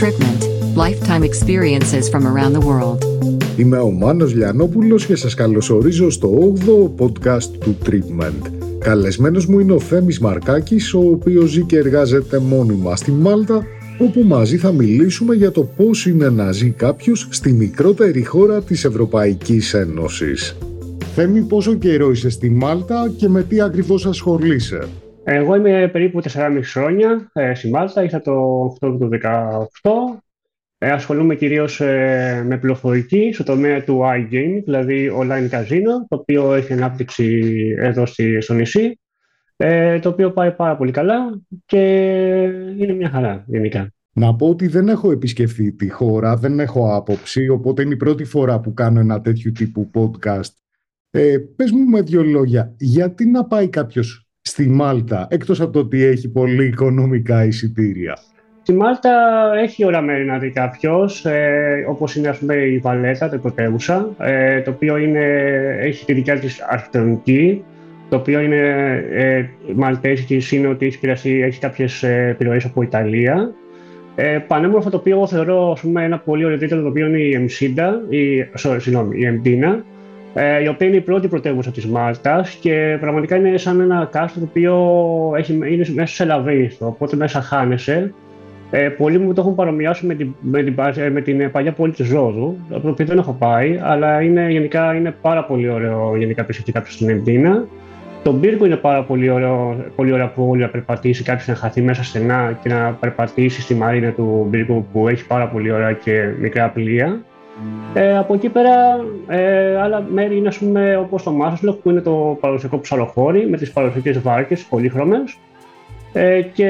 Tripment. Lifetime experiences from around the world. Είμαι ο Μάνος Λιανόπουλος και σας καλωσορίζω στο 8ο podcast του Treatment. Καλεσμένος μου είναι ο Θέμης Μαρκάκης, ο οποίος ζει και εργάζεται μόνιμα στη Μάλτα, όπου μαζί θα μιλήσουμε για το πώς είναι να ζει κάποιος στη μικρότερη χώρα της Ευρωπαϊκής Ένωσης. Θέμη, πόσο καιρό είσαι στη Μάλτα και με τι ακριβώς ασχολείσαι; Εγώ είμαι περίπου 4,5 χρόνια ε, στη Μάλτα, ήρθα το Οκτώβριο του 2018. Ε, ασχολούμαι κυρίως ε, με πληροφορική στο τομέα του iGaming, δηλαδή online casino, το οποίο έχει ανάπτυξη εδώ στη, στο νησί, ε, το οποίο πάει πάρα πολύ καλά και είναι μια χαρά γενικά. Να πω ότι δεν έχω επισκεφθεί τη χώρα, δεν έχω άποψη, οπότε είναι η πρώτη φορά που κάνω ένα τέτοιο τύπου podcast. Ε, πες μου με δύο λόγια, γιατί να πάει κάποιος στη Μάλτα, εκτός από το ότι έχει πολύ οικονομικά εισιτήρια. Στη Μάλτα έχει οραμένη να δει κάποιος, ε, όπως είναι ας πούμε, η Βαλέτα, το πρωτεύουσα, ε, το οποίο είναι, έχει τη δικιά της αρχιτεκτονική, το οποίο είναι ε, μαλτέζικης σύνοτη, έχει κάποιες επιρροές από Ιταλία. Ε, πανέμορφο το οποίο εγώ θεωρώ ας πούμε, ένα πολύ ωραίο τίτλο, το οποίο είναι η Εμσίντα, η, sorry, συγγνώμη, η Εμντίνα, ε, η οποία είναι η πρώτη πρωτεύουσα της Μάλτας και πραγματικά είναι σαν ένα κάστρο το οποίο έχει, είναι μέσα σε λαβίστο, οπότε μέσα χάνεσαι. Ε, πολλοί μου το έχουν παρομοιάσει με την, με την, με την παλιά πόλη της Ρόδου, το οποίο δεν έχω πάει, αλλά είναι, γενικά είναι πάρα πολύ ωραίο γενικά επισκεφτεί κάποιος στην Εμντίνα. Το Μπίρκο είναι πάρα πολύ, ωραίο, πολύ ωραία πόλη να περπατήσει, κάποιος να χαθεί μέσα στενά και να περπατήσει στη μαρίνα του Μπίρκο που έχει πάρα πολύ ωραία και μικρά πλοία. Ε, από εκεί πέρα, ε, άλλα μέρη είναι ας πούμε, όπως το Μάσλοκ που είναι το παραδοσιακό ψαλοχώρι με τις παραδοσιακές βάρκες πολύχρωμες ε, και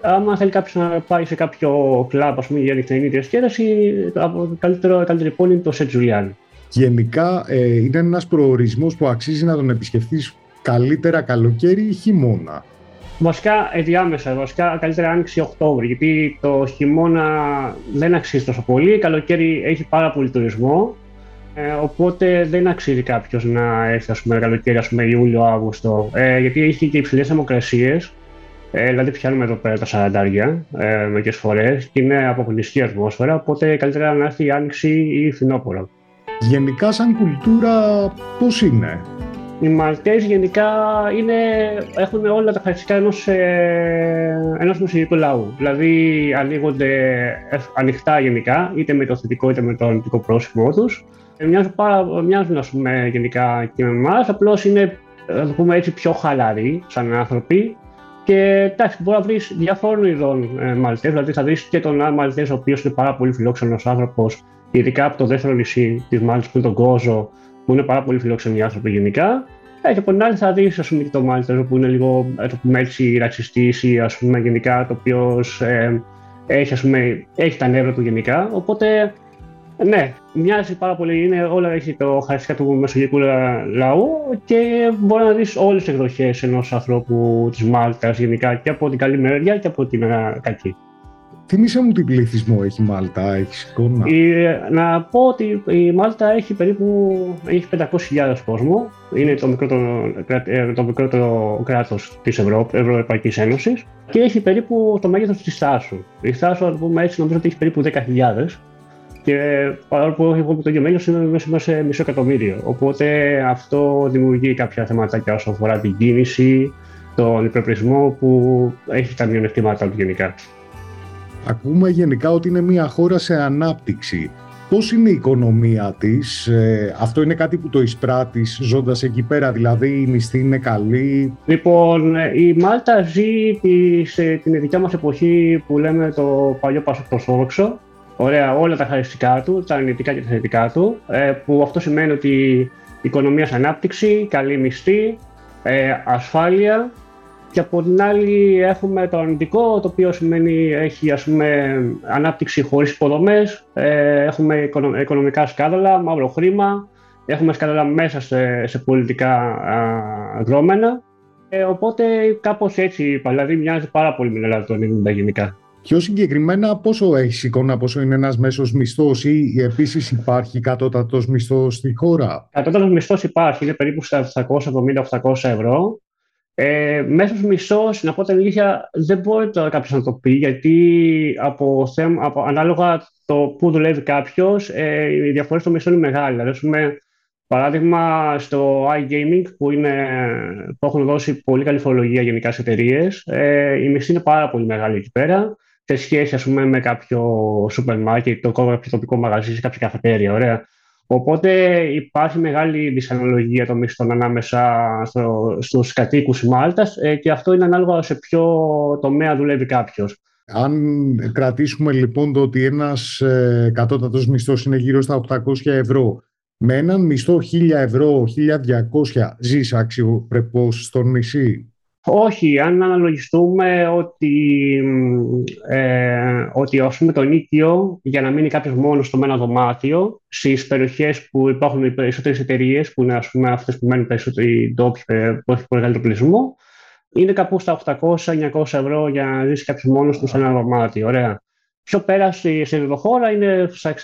άμα θέλει κάποιος να πάει σε κάποιο κλαμπ ας πούμε, για νυχτερινή διασκέδαση, το καλύτερο, καλύτερη πόλη είναι το Σετ Τζουλιάν. Γενικά ε, είναι ένας προορισμός που αξίζει να τον επισκεφτείς καλύτερα καλοκαίρι ή χειμώνα; Βασικά ενδιάμεσα, βασικά καλύτερα άνοιξη Οκτώβρη, γιατί το χειμώνα δεν αξίζει τόσο πολύ, καλοκαίρι έχει πάρα πολύ τουρισμό, ε, οπότε δεν αξίζει κάποιος να έρθει ας πούμε, καλοκαίρι, ας πούμε Ιούλιο-Αύγουστο, ε, γιατί έχει και υψηλές θερμοκρασίες. Ε, δηλαδή πιάνουμε εδώ πέρα τα 40 ε, μερικές φορές και είναι αποκλειστική ατμόσφαιρα, οπότε καλύτερα να έρθει η άνοιξη ή φθινόπωρο. Γενικά σαν κουλτούρα πώς είναι; Οι Μαλτέζοι γενικά είναι, έχουν όλα τα χαρακτηριστικά ενός, ε, ενός μουσικού λαού. Δηλαδή ανοίγονται ανοιχτά γενικά, είτε με το θετικό είτε με το αρνητικό πρόσωπό τους. Ε, μοιάζουν, πάρα, μοιάζουν ας πούμε, γενικά και με εμάς, απλώς είναι να το πούμε έτσι, πιο χαλαροί σαν άνθρωποι. Και εντάξει, μπορεί να βρεις διαφόρων ειδών ε, Μαλτέζ, δηλαδή θα βρεις και τον Μαλτέζ, ο οποίος είναι πάρα πολύ φιλόξενος άνθρωπος, ειδικά από το δεύτερο νησί τη Μάλτα που είναι τον Κόζο, που είναι πάρα πολύ φιλόξενοι άνθρωποι γενικά. Ε, και από την άλλη θα δεις ας πούμε και το Μάλτερ που είναι λίγο το πούμε έτσι ρατσιστής ή ας πούμε γενικά το οποίος ε, έχει, ας πούμε, έχει τα νεύρα του γενικά. Οπότε ναι, μοιάζει πάρα πολύ, είναι, όλα έχει το χαρακτηριστικά του μεσογειακού λαού και μπορεί να δεις όλες τις εκδοχές ενός ανθρώπου της Μάλτας γενικά και από την καλή μεριά και από την κακή. Θυμήσε μου τι πληθυσμό έχει η Μάλτα, έχει εικόνα. να πω ότι η Μάλτα έχει περίπου έχει 500.000 κόσμο. Είναι το μικρότερο, ε, το μικρότερο κράτος της Ευρώπη, Ευρωπαϊκής Ένωσης και έχει περίπου το μέγεθος της Θάσου. Η Θάσου, να πούμε έτσι, νομίζω ότι έχει περίπου 10.000 και παρόλο που έχω το ίδιο μέγεθος είναι μέσα σε μισό εκατομμύριο. Οπότε αυτό δημιουργεί κάποια θέματα όσον αφορά την κίνηση, τον υπερπρισμό που έχει τα μειονεκτήματά του γενικά. Ακούμε γενικά ότι είναι μια χώρα σε ανάπτυξη. Πώς είναι η οικονομία της, ε, αυτό είναι κάτι που το εισπράττεις ζώντας εκεί πέρα, δηλαδή η μισθή είναι καλή; Λοιπόν, η Μάλτα ζει σε την δικιά μας εποχή που λέμε το παλιό Πασοκτοσόροξο. Ωραία, όλα τα χαριστικά του, τα αρνητικά και τα θετικά του, ε, που αυτό σημαίνει ότι η οικονομία σε ανάπτυξη, καλή μισθή, ε, ασφάλεια και από την άλλη έχουμε το αρνητικό, το οποίο σημαίνει έχει ας πούμε, ανάπτυξη χωρίς υποδομές, ε, έχουμε οικονομικά σκάνδαλα, μαύρο χρήμα, έχουμε σκάνδαλα μέσα σε, σε πολιτικά δρόμενα. Ε, οπότε κάπως έτσι, δηλαδή μοιάζει πάρα πολύ με την Ελλάδα το 90 γενικά. Πιο συγκεκριμένα, πόσο έχεις εικόνα, πόσο είναι ένας μέσος μισθός ή επίσης υπάρχει κατώτατος μισθός στη χώρα; Κατώτατος μισθός υπάρχει, είναι περίπου στα 770-800 ευρώ. Ε, μέσος μισός, να πω την αλήθεια, δεν μπορεί τώρα κάποιος να το πει, γιατί από, θέμα, από ανάλογα το που δουλεύει κάποιος, ε, οι διαφορές στο μισό είναι μεγάλη. Δηλαδή, πούμε, παράδειγμα, στο iGaming, που, είναι, που έχουν δώσει πολύ καλή φορολογία γενικά σε εταιρείες, ε, η μισή είναι πάρα πολύ μεγάλη εκεί πέρα, σε σχέση ας πούμε, με κάποιο σούπερ μάρκετ, το κάποιο τοπικό μαγαζί, σε κάποια καφετέρια. Ωραία. Οπότε υπάρχει μεγάλη δυσαναλογία των μισθών ανάμεσα στο, στους κατοίκους Μάλτας ε, και αυτό είναι ανάλογα σε ποιο τομέα δουλεύει κάποιος. Αν κρατήσουμε λοιπόν το ότι ένας ε, κατώτατος μισθός είναι γύρω στα 800 ευρώ, με έναν μισθό 1000 ευρώ, 1200 ζεις αξιοπρεπώς στο νησί; Όχι, αν αναλογιστούμε ότι, ε, ότι ας πούμε, το νίκιο για να μείνει κάποιος μόνος στο ένα δωμάτιο στις περιοχές που υπάρχουν οι περισσότερες εταιρείες, που είναι ας πούμε, αυτές που μένουν περισσότεροι ντόπιοι που έχουν μεγαλύτερο πληθυσμό, είναι κάπου στα 800-900 ευρώ για να ζήσει κάποιος μόνος του σε ένα δωμάτιο. Ωραία. Πιο πέρα σε χώρα είναι στα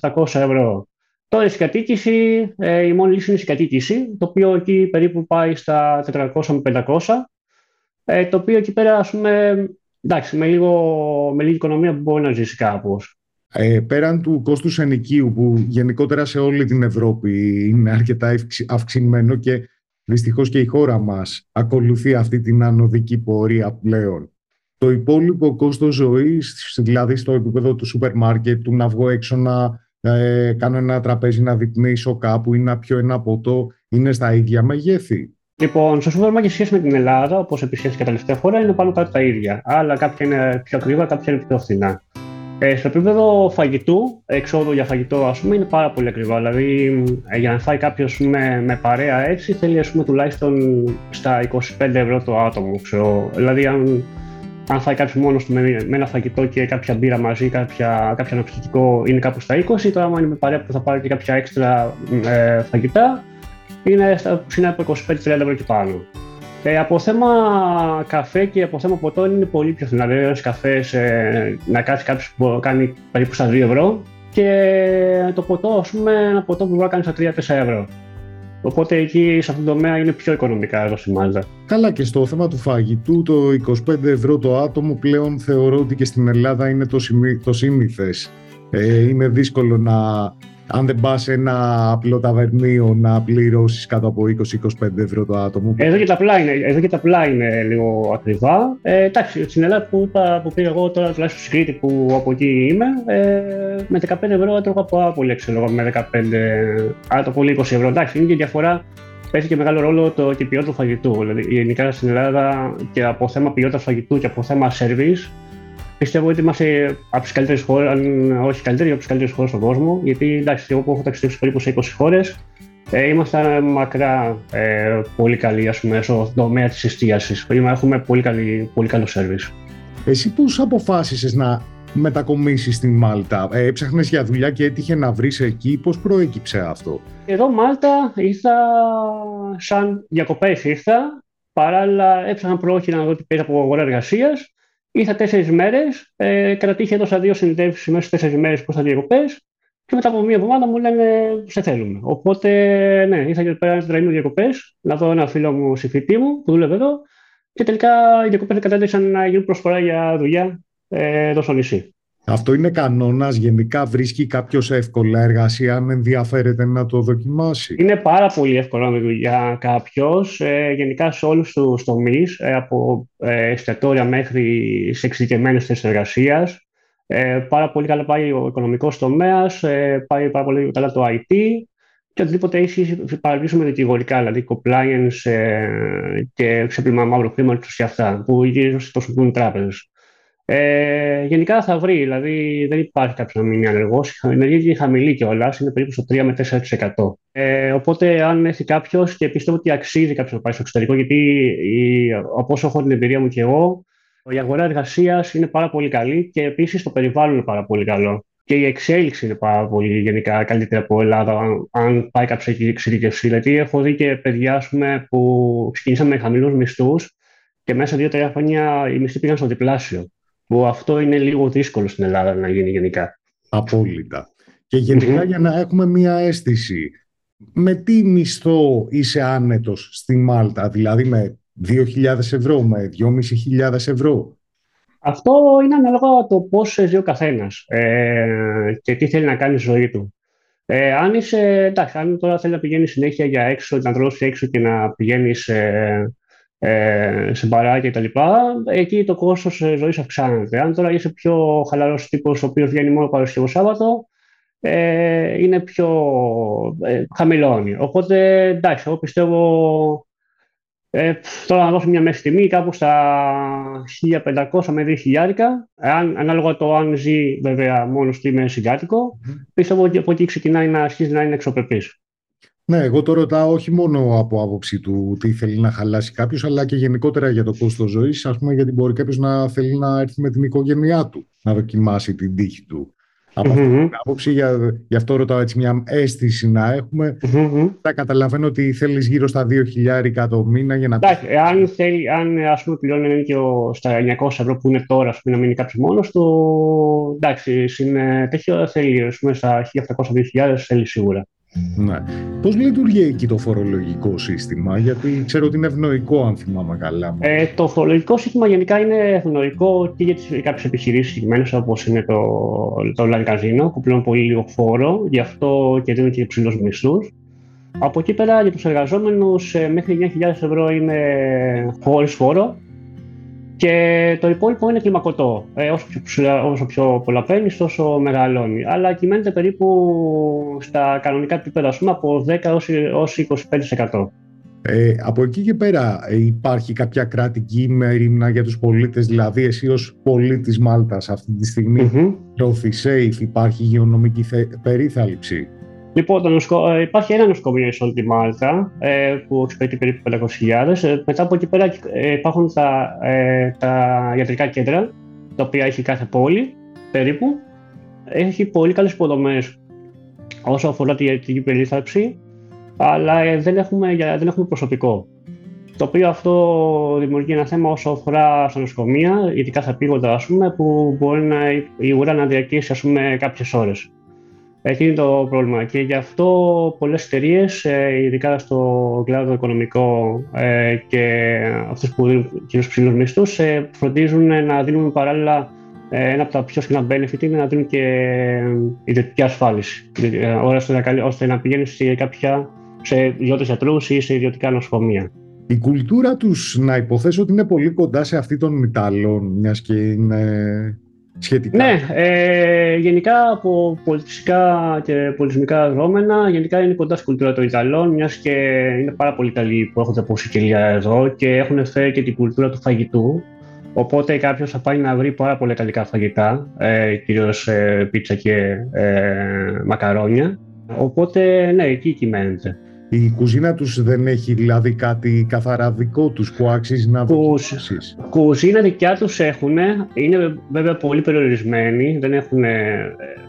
600-700 ευρώ. Τώρα η συγκατοίκηση, ε, η μόνη λύση είναι η συγκατοίκηση, το οποίο εκεί περίπου πάει στα 400 με 500 ε, το οποίο εκεί πέρα, ας πούμε, εντάξει, με, λίγο, με λίγη οικονομία μπορεί να ζήσει κάπως. Ε, πέραν του κόστους ενοικίου που γενικότερα σε όλη την Ευρώπη είναι αρκετά αυξημένο και δυστυχώς και η χώρα μας ακολουθεί αυτή την ανωδική πορεία πλέον. Το υπόλοιπο κόστος ζωής, δηλαδή στο επίπεδο του σούπερ μάρκετ, του να βγω έξω να ε, κάνω ένα τραπέζι να δείπνήσω κάπου ή να πιω ένα ποτό, είναι στα ίδια μεγέθη. Λοιπόν, στο σούπερ μάρκετ σχέση με την Ελλάδα, όπως επίσης και τελευταία φορά, είναι πάνω κάτω τα ίδια. Αλλά κάποια είναι πιο ακριβά, κάποια είναι πιο φθηνά. Ε, στο επίπεδο φαγητού, εξόδου για φαγητό, ας πούμε, είναι πάρα πολύ ακριβά. Δηλαδή, ε, για να φάει κάποιος με, με παρέα έτσι, θέλει ας πούμε, τουλάχιστον στα 25 ευρώ το άτομο. Ξέρω. Δηλαδή, αν, αν φάει κάποιος μόνος του με, με, ένα φαγητό και κάποια μπύρα μαζί, κάποια, κάποιο αναψυκτικό, είναι κάπου στα 20. Τώρα, αν είναι με παρέα που θα πάρει και κάποια έξτρα ε, φαγητά, είναι ψηλά από 25-30 ευρώ και πάνω. Ε, από θέμα καφέ και από θέμα ποτό είναι πολύ πιο φθηνά. Δηλαδή, ένας καφές ε, να κάτσει κάποιος που κάνει περίπου στα 2 ευρώ και το ποτό, ας πούμε, ένα ποτό που μπορεί να κάνει στα 3-4 ευρώ. Οπότε εκεί σε αυτό το τομέα είναι πιο οικονομικά εδώ στη Μάλτα. Καλά και στο θέμα του φαγητού το 25 ευρώ το άτομο πλέον θεωρώ ότι και στην Ελλάδα είναι το, το σύνηθες. Ε, είναι δύσκολο να αν δεν πας σε ένα απλό ταβερνίο να πληρώσεις κάτω από 20-25 ευρώ το άτομο. Εδώ και τα απλά είναι, εδώ και τα απλά είναι λίγο ακριβά. Ε, εντάξει, στην Ελλάδα που, είπα, που πήγα εγώ τώρα, τουλάχιστον στη Κρήτη που από εκεί είμαι, ε, με 15 ευρώ έτρωγα πάρα πολύ ξέρω με 15, άρα το πολύ 20 ευρώ. Εντάξει, είναι και διαφορά παίζει και μεγάλο ρόλο το, και η ποιότητα του φαγητού. Δηλαδή, γενικά στην Ελλάδα και από θέμα ποιότητας φαγητού και από θέμα service, πιστεύω ότι είμαστε από τις καλύτερες χώρες, αν όχι καλύτεροι, από τις καλύτερες χώρες στον κόσμο. Γιατί εντάξει, εγώ που έχω ταξιδέψει περίπου σε 20 χώρες, ε, είμαστε μακρά ε, πολύ καλοί ας πούμε, στο τομέα της εστίασης. Έχουμε πολύ, καλή, πολύ καλό σερβις. Εσύ πώς αποφάσισες να μετακομίσεις στην Μάλτα, ε, έψαχνες για δουλειά και έτυχε να βρεις εκεί, πώς προέκυψε αυτό; Εδώ Μάλτα ήρθα σαν διακοπές ήρθα, παράλληλα έψαχνα πρόχειρα να δω τι παίζει από αγορά εργασίας Ήρθα τέσσερις μέρες, ε, κρατήχε έδωσα δύο συνεντεύξεις μέσα στις τέσσερις μέρες προ τα διακοπές και μετά από μία εβδομάδα μου λένε σε θέλουμε. Οπότε, ναι, ήρθα και πέρα ένα τραγικό διακοπές, να δω ένα φίλο μου συμφιτή μου που δούλευε εδώ και τελικά οι διακοπές κατέληξαν να γίνουν προσφορά για δουλειά ε, εδώ στο νησί. Αυτό είναι κανόνα. Γενικά βρίσκει κάποιο εύκολα εργασία αν ενδιαφέρεται να το δοκιμάσει. Είναι πάρα πολύ εύκολο για κάποιο. Ε, γενικά σε όλου του τομεί, ε, από ε, εστιατόρια μέχρι σε εξειδικευμένε θέσει εργασία. Ε, πάρα πολύ καλά πάει ο οικονομικό τομέα, ε, πάει πάρα πολύ καλά το IT και οτιδήποτε έχει παραγγείλουμε δικηγορικά, δηλαδή compliance ε, και ξέπλυμα μαύρου χρήματο και αυτά, που γύρω το χρησιμοποιούν τράπεζε. Ε, γενικά θα βρει, δηλαδή δεν υπάρχει κάποιος να μείνει ανεργό. Η ενεργεία είναι χαμηλή κιόλας, είναι περίπου στο 3 με 4%. Ε, οπότε, αν έρθει κάποιος και πιστεύω ότι αξίζει κάποιος να πάει στο εξωτερικό, γιατί όπω έχω την εμπειρία μου κι εγώ, η αγορά εργασίας είναι πάρα πολύ καλή και επίσης το περιβάλλον είναι πάρα πολύ καλό. Και η εξέλιξη είναι πάρα πολύ γενικά καλύτερη από Ελλάδα, αν, αν πάει κάποιος εκεί εξειδικευσή. Δηλαδή, έχω δει και παιδιά πούμε, που ξεκίνησαν με χαμηλούς μισθούς και μέσα δύο-τρία χρόνια οι μισθοί πήγαν στο διπλάσιο που αυτό είναι λίγο δύσκολο στην Ελλάδα να γίνει γενικά. Απόλυτα. Και γενικα για να έχουμε μία αίσθηση, με τι μισθό είσαι άνετος στη Μάλτα, δηλαδή με 2.000 ευρώ, με 2.500 ευρώ; Αυτό είναι ανάλογα το πώς ζει ο καθένας ε, και τι θέλει να κάνει στη ζωή του. Ε, αν είσαι, εντάξει, αν τώρα θέλει να πηγαίνει συνέχεια για έξω, να τρώσει έξω και να πηγαίνεις ε, ε, σε μπαράκια κτλ., εκεί το κόστος ζωής αυξάνεται. Αν τώρα είσαι πιο χαλαρός τύπος, ο οποίος βγαίνει μόνο Παρασκευό Σάββατο, ε, είναι πιο ε, χαμηλώνει. Οπότε εντάξει, εγώ πιστεύω ε, τώρα να δώσω μια μέση τιμή κάπου στα 1500 με 2000 αν, ανάλογα το αν ζει βέβαια μόνος του με συγκάτοικο mm. πιστεύω ότι από εκεί ξεκινάει να αρχίζει να είναι εξωπρεπής. Ναι, εγώ το ρωτάω όχι μόνο από άποψη του τι θέλει να χαλάσει κάποιος, αλλά και γενικότερα για το κόστος ζωής. Α πούμε, γιατί μπορεί κάποιος να θέλει να έρθει με την οικογένειά του να δοκιμάσει την τύχη του. Από αυτή την άποψη, για, γι' αυτό ρωτάω έτσι μια αίσθηση να έχουμε. Θα καταλαβαίνω ότι θέλεις γύρω στα 2.000 το μήνα για να. Εντάξει, αν, θέλει, αν ας πούμε πληρώνει και στα 900 ευρώ που είναι τώρα, ας πούμε, να μείνει κάποιος μόνος του. Εντάξει, είναι τέτοιο θέλει, ας πούμε, στα 1.700-2.000 θέλει σίγουρα. Ναι. Πώς λειτουργεί εκεί το φορολογικό σύστημα, Γιατί ξέρω ότι είναι ευνοϊκό, αν θυμάμαι καλά. Ε, το φορολογικό σύστημα γενικά είναι ευνοϊκό και για κάποιες επιχειρήσεις συγκεκριμένες, όπως είναι το, το Casino, που πλέον πολύ λίγο φόρο, γι' αυτό και δίνουν και ψηλούς μισθούς. Από εκεί πέρα για τους εργαζόμενους ε, μέχρι 9.000 ευρώ είναι χωρίς φόρο και το υπόλοιπο είναι κλιμακωτό. Ε, όσο, πιο, όσο πιο πολλά παίρνεις, τόσο μεγαλώνει. Αλλά κυμαίνεται περίπου στα κανονικά επίπεδα, πούμε, από 10 έως 25%. Ε, από εκεί και πέρα ε, υπάρχει κάποια κρατική μερίμνα για τους πολίτες, δηλαδή εσύ ως πολίτης Μάλτας αυτή τη στιγμή mm-hmm. safe, υπάρχει υγειονομική περίθαλψη; Λοιπόν, το νοσοκο... Ε, υπάρχει ένα νοσοκομείο σε όλη τη Μάλτα ε, που εξυπηρετεί περίπου 500.000. Ε, μετά από εκεί πέρα υπάρχουν τα, τα ιατρικά κέντρα, τα οποία έχει κάθε πόλη περίπου. Έχει πολύ καλές υποδομές όσο αφορά τη ιατρική περίθαλψη, αλλά δεν έχουμε, δεν έχουμε προσωπικό. Το οποίο αυτό δημιουργεί ένα θέμα όσο αφορά στα νοσοκομεία, ειδικά στα πήγοντα, που μπορεί να, η ουρά να διαρκήσει κάποιες ώρες. Εκεί είναι το πρόβλημα και γι' αυτό πολλές εταιρείες, ε, ειδικά στο κλάδο οικονομικό ε, και αυτούς που δίνουν κυρίως ψηλούς μισθούς, ε, φροντίζουν να δίνουν παράλληλα ένα από τα πιο συχνά benefit είναι να δίνουν και ιδιωτική ασφάλιση, ώστε να πηγαίνεις σε κάποια σε ιδιώτες γιατρούς ή σε ιδιωτικά νοσοκομεία. Η κουλτούρα τους να υποθέσω ότι είναι πολύ κοντά σε αυτή των Ιταλών, μιας και είναι σχετικά. Ναι, ε, γενικά από πολιτιστικά και πολιτισμικά δρόμενα, γενικά είναι κοντά στην κουλτούρα των Ιταλών, μιας και είναι πάρα πολλοί Ιταλοί που έχουν τα κοιλιά εδώ και έχουν φέρει και την κουλτούρα του φαγητού. Οπότε κάποιος θα πάει να βρει πάρα πολλά ιταλικά φαγητά, ε, κυρίως ε, πίτσα και ε, μακαρόνια. Οπότε, ναι, εκεί κυμαίνεται. Η κουζίνα τους δεν έχει δηλαδή κάτι καθαρά δικό τους που αξίζει να δοκιμάσεις; Κουζίνα δικιά τους έχουν, είναι βέβαια πολύ περιορισμένη, δεν έχουν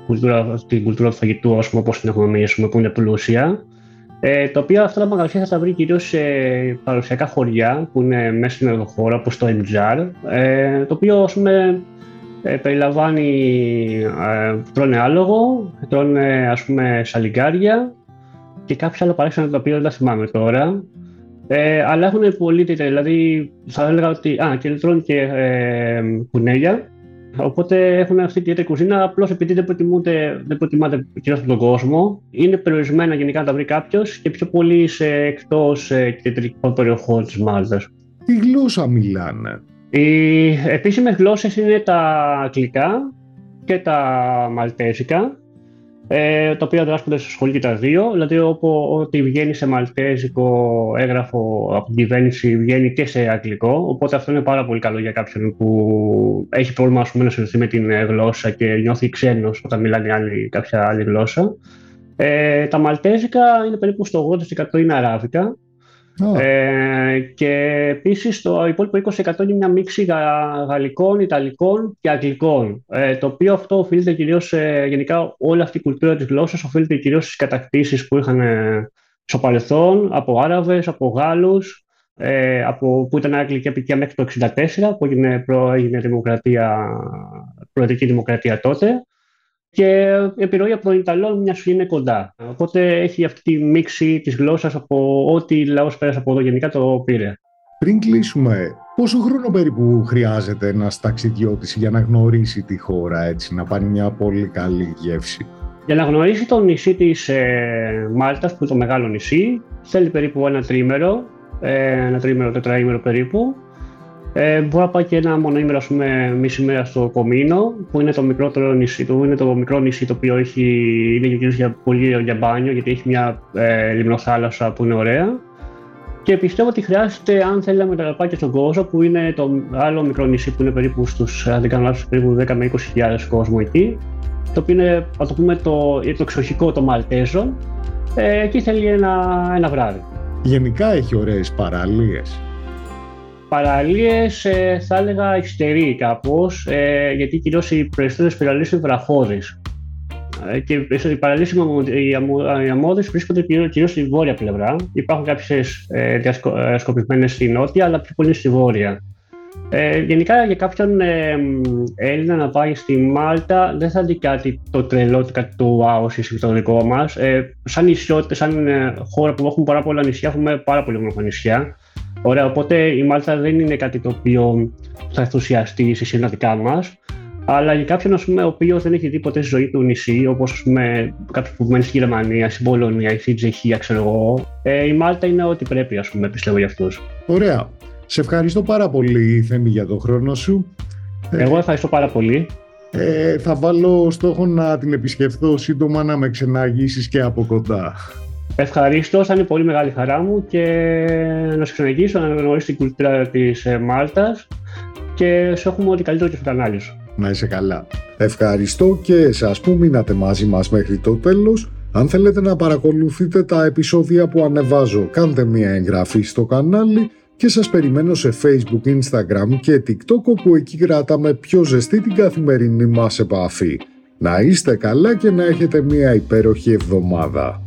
κουλτούρα, την κουλτούρα του φαγητού όσο όπως την έχουμε εμείς που είναι πλούσια. Ε, το οποίο αυτά τα μαγαζιά θα τα βρει κυρίως σε παραδοσιακά χωριά που είναι μέσα στην ενδοχώρα όπως το Εμτζάρ, ε, το οποίο ας πούμε ε, περιλαμβάνει, ε, τρώνε άλογο, τρώνε ας πούμε σαλιγκάρια, και κάποια άλλα παράξενα τα οποία δεν τα θυμάμαι τώρα. Ε, αλλά έχουν πολύ τέτοια, δηλαδή θα έλεγα ότι. Α, και τρώνε και ε, κουνέλια. Οπότε έχουν αυτή τη ιδιαίτερη κουζίνα. Απλώς επειδή δεν, δεν προτιμάται κυρίως από τον κόσμο, είναι περιορισμένα γενικά να τα βρει κάποιος και πιο πολύ σε εκτός ε, κεντρικών περιοχών της Μάλτας. Τι γλώσσα μιλάνε; Οι επίσημες γλώσσες είναι τα αγγλικά και τα μαλτέζικα ε, τα οποία δράσκονται στο σχολείο και τα δύο. Δηλαδή, ό,τι βγαίνει σε μαλτέζικο έγγραφο από την κυβέρνηση βγαίνει και σε αγγλικό. Οπότε αυτό είναι πάρα πολύ καλό για κάποιον που έχει πρόβλημα ας πούμε, να συνδεθεί με την γλώσσα και νιώθει ξένος όταν μιλάνε άλλη, κάποια άλλη γλώσσα. Ε, τα μαλτέζικα είναι περίπου στο 80% είναι αράβικα ε, και επίσης το υπόλοιπο 20% είναι μια μίξη γαλλικών, ιταλικών και αγγλικών. Ε, το οποίο αυτό οφείλεται κυρίως γενικά όλη αυτή η κουλτούρα της γλώσσας οφείλεται κυρίως στις κατακτήσεις που είχαν ε, στο παρελθόν από Άραβες, από Γάλλους, ε, από, που ήταν αγγλική απικία μέχρι το 1964, που έγινε, προ, έγινε δημοκρατία, προεδρική δημοκρατία τότε και επιρροή από τον Ιταλό μια σου είναι κοντά. Οπότε έχει αυτή τη μίξη της γλώσσας από ό,τι λαός πέρασε από εδώ γενικά το πήρε. Πριν κλείσουμε, πόσο χρόνο περίπου χρειάζεται ένας ταξιδιώτης για να γνωρίσει τη χώρα έτσι, να πάρει μια πολύ καλή γεύση; Για να γνωρίσει το νησί της ε, Μάλτας, που είναι το μεγάλο νησί, θέλει περίπου ένα τρίμερο, ε, ένα τρίμερο, τετραήμερο περίπου. Ε, μπορεί να πάει και ένα μονοήμερο, ας πούμε, μισή μέρα στο Κομίνο, που είναι το μικρότερο νησί του, είναι το μικρό νησί το οποίο έχει, είναι και για πολύ για μπάνιο, γιατί έχει μια ε, λιμνοθάλασσα που είναι ωραία. Και πιστεύω ότι χρειάζεται, αν θέλει να μεταλαπάει και στον κόσμο, που είναι το άλλο μικρό νησί που είναι περίπου στους, αν δεν κάνω λάθος, περίπου 10 με 20.000 κόσμο εκεί, το οποίο είναι, το πούμε, το, το εξοχικό το Μαλτέζο. Ε, εκεί θέλει ένα, ένα βράδυ. Γενικά έχει ωραίες παραλίες. Παραλίες ε, θα έλεγα υστερεί κάπως, ε, γιατί κυρίως οι περισσότερες παραλίες είναι βραχώδεις. Ε, και οι παραλίες οι αμμώδες βρίσκονται κυρίως στη βόρεια πλευρά. Υπάρχουν κάποιες ε, διασκοπισμένες στη νότια, αλλά πιο πολύ στη βόρεια. Ε, γενικά για κάποιον ε, Έλληνα να πάει στη Μάλτα δεν θα δει κάτι το τρελό, κάτι το wow στο δικό μας. Ε, σαν νησιότητε, σαν ε, χώρα που έχουμε πάρα πολλά νησιά, έχουμε πάρα πολύ όμορφα νησιά. Ωραία, οπότε η Μάλτα δεν είναι κάτι το οποίο θα ενθουσιαστεί σε συναντικά μας. Αλλά για κάποιον ας πούμε, ο οποίος δεν έχει δει ποτέ στη ζωή του νησί, όπως κάποιο που μένει στη Γερμανία, στην Πολωνία ή στην Τσεχία, ξέρω εγώ, ε, η Μάλτα είναι ό,τι πρέπει, ας πούμε, πιστεύω για αυτούς. Ωραία. Σε ευχαριστώ πάρα πολύ, Θέμη, για τον χρόνο σου. Εγώ ευχαριστώ πάρα πολύ. Ε, θα βάλω στόχο να την επισκεφθώ σύντομα να με ξεναγήσεις και από κοντά. Ευχαριστώ, θα είναι πολύ μεγάλη χαρά μου και να σε ξεναγήσω, να γνωρίσει την κουλτούρα της ε, Μάλτας και σε έχουμε ό,τι καλύτερο και στο κανάλι σου. Να είσαι καλά. Ευχαριστώ και εσάς που μείνατε μαζί μας μέχρι το τέλος. Αν θέλετε να παρακολουθείτε τα επεισόδια που ανεβάζω, κάντε μια εγγραφή στο κανάλι και σας περιμένω σε Facebook, Instagram και TikTok όπου εκεί κρατάμε πιο ζεστή την καθημερινή μας επαφή. Να είστε καλά και να έχετε μια υπέροχη εβδομάδα.